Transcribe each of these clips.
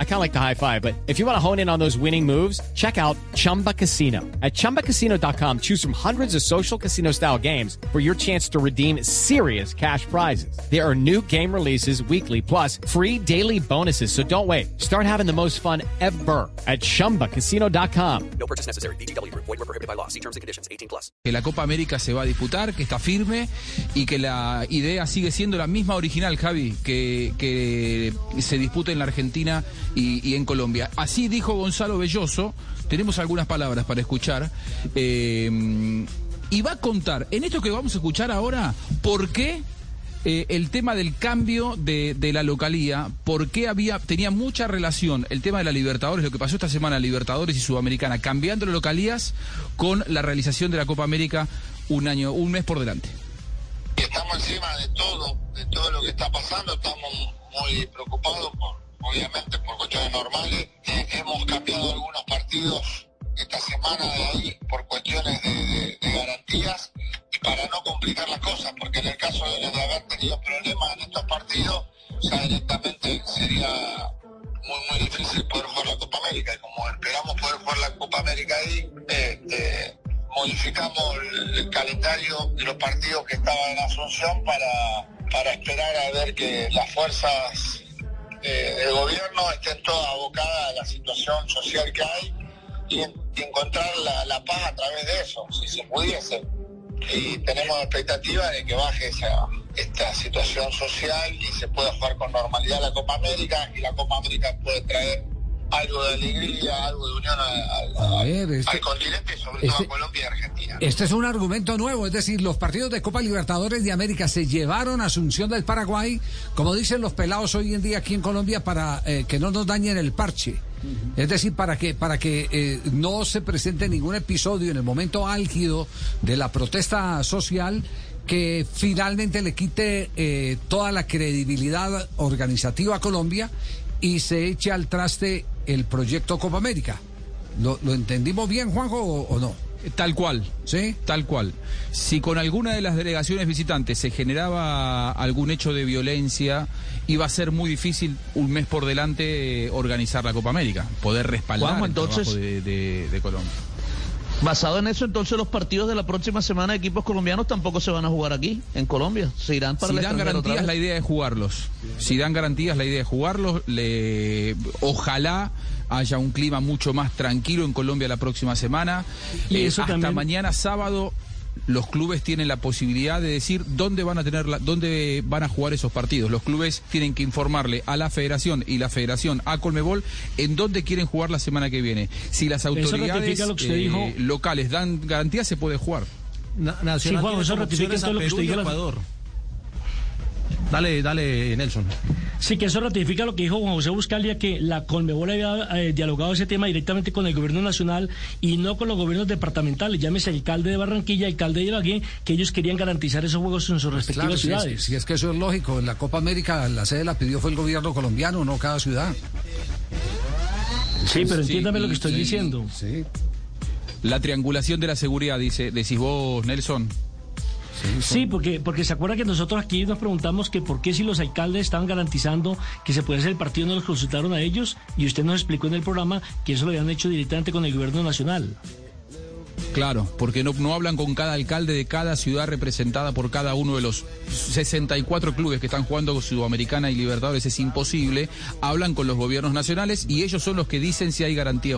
I kind of like the high five, but if you want to hone in on those winning moves, check out Chumba Casino. At ChumbaCasino.com, choose from hundreds of social casino style games for your chance to redeem serious cash prizes. There are new game releases weekly, plus free daily bonuses. So don't wait. Start having the most fun ever at ChumbaCasino.com. No purchase necessary. BGW. Void were prohibited by law. See terms and conditions. 18 plus. que la Copa América se va a disputar, que está firme y que la idea sigue siendo la misma original, Javi, que, que se dispute en la Argentina y, y en Colombia. Así dijo Gonzalo Belloso, tenemos algunas palabras para escuchar, eh, y va a contar, en esto que vamos a escuchar ahora, por qué eh, el tema del cambio de, de la localía, por qué había, tenía mucha relación el tema de la Libertadores, lo que pasó esta semana, Libertadores y Sudamericana, cambiando las localías con la realización de la Copa América un año, un mes por delante. estamos encima de todo, de todo lo que está pasando, estamos muy preocupados por, obviamente por cuestiones normales. Eh, hemos cambiado algunos partidos esta semana de ahí por cuestiones de, garantías y para no complicar las cosas, porque en el caso de, de haber tenido problemas en estos partidos, ya directamente sería muy muy difícil poder jugar la Copa América y como esperamos poder jugar la Copa América ahí, eh, eh, modificamos el, el calendario de los partidos que estaban en Asunción para, para esperar a ver que las fuerzas eh, del gobierno estén todas abocadas a la situación social que hay y encontrar la, la paz a través de eso, si se pudiese. Y tenemos expectativa de que baje esa, esta situación social y se pueda jugar con normalidad la Copa América y la Copa América puede traer algo de alegría, algo de unión A ver, este- al continente y sobre todo este- a Colombia y Argentina. Este es un argumento nuevo, es decir, los partidos de Copa Libertadores de América se llevaron a Asunción del Paraguay, como dicen los pelados hoy en día aquí en Colombia, para eh, que no nos dañen el parche. Es decir, para que, para que eh, no se presente ningún episodio en el momento álgido de la protesta social que finalmente le quite eh, toda la credibilidad organizativa a Colombia y se eche al traste el proyecto Copa América. ¿Lo, lo entendimos bien, Juanjo, o- o no? Tal cual. ¿Sí? Tal cual. Si con alguna de las delegaciones visitantes se generaba algún hecho de violencia, iba a ser muy difícil un mes por delante eh, organizar la Copa América, poder respaldar Juanjo, el entonces- trabajo de, de- de Colombia. Basado en eso, entonces los partidos de la próxima semana de equipos colombianos tampoco se van a jugar aquí, en Colombia. Se irán para Si dan garantías, la idea es jugarlos. Si dan garantías, la idea es jugarlos. Le... Ojalá haya un clima mucho más tranquilo en Colombia la próxima semana. Y Eh, eso hasta también- mañana sábado los clubes tienen la posibilidad de decir dónde van a tener la- dónde van a jugar esos partidos. Los clubes tienen que informarle a la Federación y la Federación a Colmebol en dónde quieren jugar la semana que viene. Si las autoridades lo eh, dijo. locales dan garantías, se puede jugar. Na- Sí, Nacional Juan, tiene eso como ratifica opciones a todo lo que Perú usted y dijo la- Ecuador. Dale, dale, Nelson. Sí, que eso ratifica lo que dijo Juan José Buscalia, que la Conmebol había eh, dialogado ese tema directamente con el gobierno nacional y no con los gobiernos departamentales, llámese alcalde de Barranquilla, alcalde de Ibagué, que ellos querían garantizar esos juegos en sus respectivas Pues si es, ciudades. si es que eso es lógico. En la Copa América la sede la pidió fue el gobierno colombiano, no cada ciudad. Sí, pero Sí, entiéndame lo que estoy y- diciendo. Sí. La triangulación de la seguridad, dice, decís vos, Nelson. Sí, porque, porque se acuerda que nosotros aquí nos preguntamos que por qué si los alcaldes estaban garantizando que se puede hacer el partido no los consultaron a ellos y usted nos explicó en el programa que eso lo habían hecho directamente con el gobierno nacional. Claro, porque no, no hablan con cada alcalde de cada ciudad representada por cada uno de los 64 clubes que están jugando Sudamericana y Libertadores, es imposible. Hablan con los gobiernos nacionales y ellos son los que dicen si hay garantía.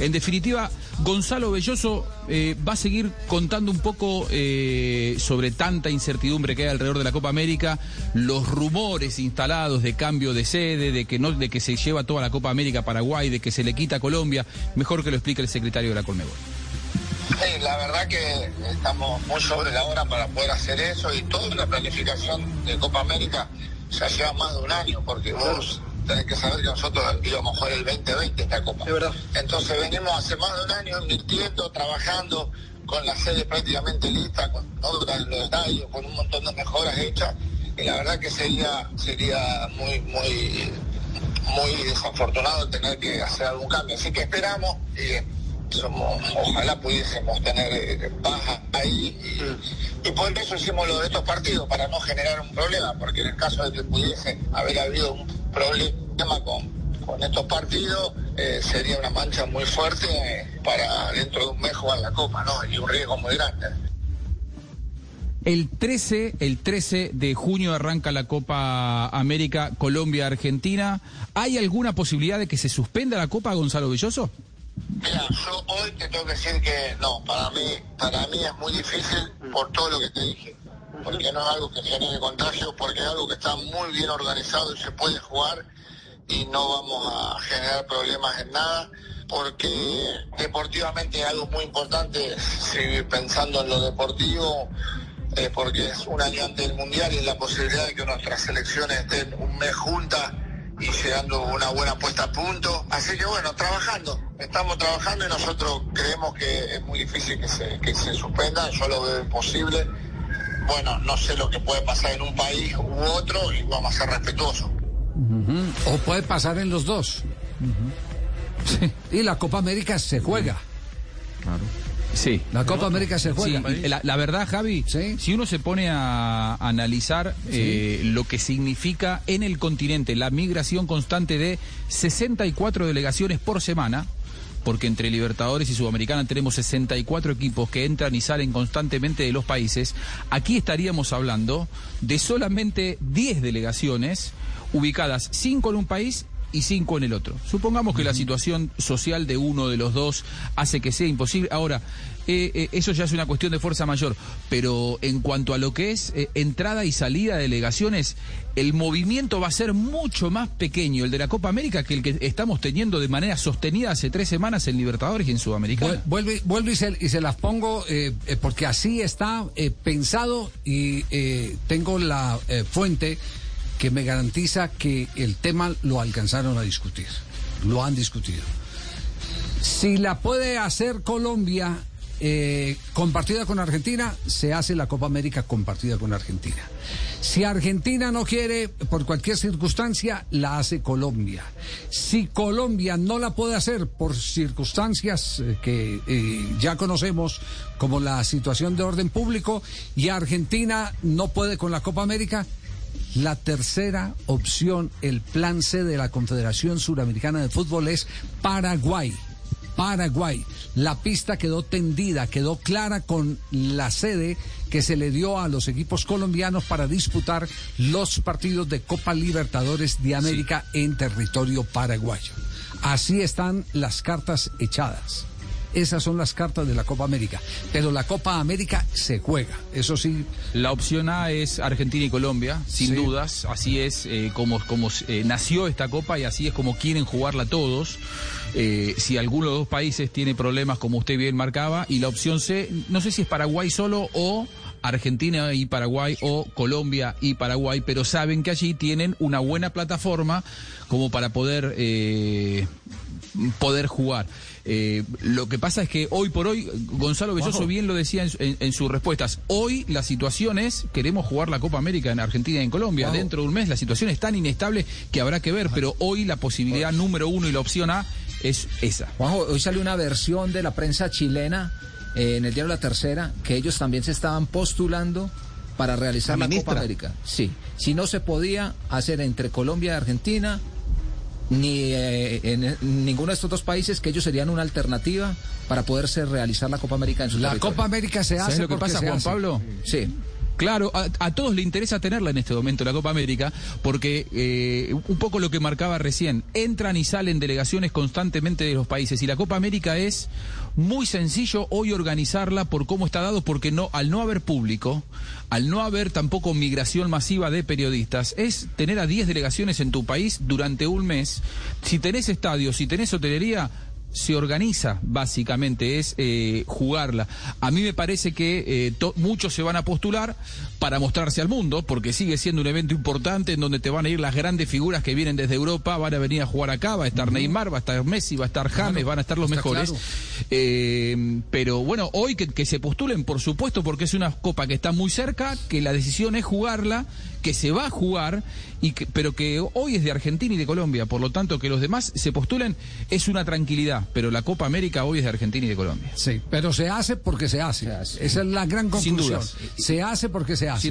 En definitiva, Gonzalo Belloso eh, va a seguir contando un poco eh, sobre tanta incertidumbre que hay alrededor de la Copa América, los rumores instalados de cambio de sede, de que no, de que se lleva toda la Copa América a Paraguay, de que se le quita a Colombia. Mejor que lo explique el secretario de la Colmebol. Sí, la verdad que estamos muy sobre la hora para poder hacer eso y toda la planificación de Copa América ya lleva más de un año, porque vos tenés que saber que nosotros íbamos a jugar el 2020 esta Copa. verdad. Entonces venimos hace más de un año invirtiendo, trabajando con la sede prácticamente lista, con los detalles, con un montón de mejoras hechas, y la verdad que sería, sería muy, muy, muy desafortunado tener que hacer algún cambio. Así que esperamos y somos, ojalá pudiésemos tener eh, baja ahí y, y por eso hicimos lo de estos partidos, para no generar un problema, porque en el caso de que pudiese haber habido un problema con, con estos partidos, eh, sería una mancha muy fuerte eh, para dentro de un mes jugar la Copa, ¿no? Y un riesgo muy grande. El 13, el 13 de junio arranca la Copa América Colombia-Argentina. ¿Hay alguna posibilidad de que se suspenda la Copa, Gonzalo Belloso? Mira, yo hoy te tengo que decir que no, para mí, para mí es muy difícil por todo lo que te dije. Porque no es algo que genere contagio, porque es algo que está muy bien organizado y se puede jugar y no vamos a generar problemas en nada, porque deportivamente es algo muy importante seguir pensando en lo deportivo, eh, porque es un año antes del Mundial y la posibilidad de que nuestras selecciones estén un mes juntas y llegando una buena puesta a punto. Así que bueno, trabajando, estamos trabajando y nosotros creemos que es muy difícil que se, que se suspenda, yo lo veo imposible. Bueno, no sé lo que puede pasar en un país u otro y vamos a ser respetuosos. O puede pasar en los dos. Sí. Y la Copa América se juega. Sí. La Copa América se juega. Sí, la, la verdad, Javi, si uno se pone a analizar eh, lo que significa en el continente la migración constante de 64 delegaciones por semana, porque entre Libertadores y Sudamericana tenemos 64 equipos que entran y salen constantemente de los países, aquí estaríamos hablando de solamente 10 delegaciones ubicadas 5 en un país y cinco en el otro. Supongamos que la situación social de uno de los dos hace que sea imposible. Ahora, eh, eh, eso ya es una cuestión de fuerza mayor, pero en cuanto a lo que es eh, entrada y salida de delegaciones, el movimiento va a ser mucho más pequeño, el de la Copa América, que el que estamos teniendo de manera sostenida hace tres semanas en Libertadores y en Sudamericana. Vuel- Vuelve, vuelvo y se, y se las pongo eh, porque así está pensado y eh, tengo la eh, fuente que me garantiza que el tema lo alcanzaron a discutir, lo han discutido. Si la puede hacer Colombia eh, compartida con Argentina, se hace la Copa América compartida con Argentina. Si Argentina no quiere, por cualquier circunstancia, la hace Colombia. Si Colombia no la puede hacer por circunstancias eh, que eh, ya conocemos, como la situación de orden público, y Argentina no puede con la Copa América, la tercera opción, el plan C de la Confederación Suramericana de Fútbol es Paraguay. Paraguay. La pista quedó tendida, quedó clara con la sede que se le dio a los equipos colombianos para disputar los partidos de Copa Libertadores de América en territorio paraguayo. Así están las cartas echadas. Esas son las cartas de la Copa América. Pero la Copa América se juega. Eso sí, La opción A es Argentina y Colombia, sin Sí. dudas. Así es eh, como, como eh, nació esta copa y así es como quieren jugarla todos. Eh, si alguno de los dos países tiene problemas, como usted bien marcaba, y la opción C, no sé si es Paraguay solo o Argentina y Paraguay o Colombia y Paraguay, pero saben que allí tienen una buena plataforma como para poder eh, poder jugar. Eh, lo que pasa es que hoy por hoy, Gonzalo Belloso bien lo decía en, su- en- en sus respuestas, hoy la situación es, queremos jugar la Copa América en Argentina y en Colombia, dentro de un mes la situación es tan inestable que habrá que ver, pero hoy la posibilidad número uno y la opción A es esa. Juanjo, hoy salió una versión de la prensa chilena eh, en el diario La Tercera que ellos también se estaban postulando para realizar La. Copa América. Sí, si no se podía hacer entre Colombia y Argentina ni eh, en, ninguno de estos dos países que ellos serían una alternativa para poderse realizar la Copa América en su la territorio. Copa América se ¿Sabes hace lo que pasa, Juan hace. Pablo? Sí. Claro, a, a todos le interesa tenerla en este momento, la Copa América, porque eh, un poco lo que marcaba recién, entran y salen delegaciones constantemente de los países y la Copa América es muy sencillo hoy organizarla por cómo está dado, porque no, al no haber público, al no haber tampoco migración masiva de periodistas, es tener a 10 delegaciones en tu país durante un mes. Si tenés estadios, si tenés hotelería, se organiza básicamente, es eh, jugarla. A mí me parece que eh, to- muchos se van a postular para mostrarse al mundo, porque sigue siendo un evento importante en donde te van a ir las grandes figuras que vienen desde Europa, van a venir a jugar acá, va a estar Neymar, va a estar Messi, va a estar James, van a estar los mejores. claro. Eh, pero bueno, hoy que, que se postulen, por supuesto, porque es una copa que está muy cerca, que la decisión es jugarla, que se va a jugar, y que, pero que hoy es de Argentina y de Colombia. Por lo tanto, que los demás se postulen es una tranquilidad, pero la Copa América hoy es de Argentina y de Colombia. Sí, pero se hace porque se hace. Esa es la gran Sin conclusión. dudas. Se hace porque se hace.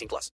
18 plus.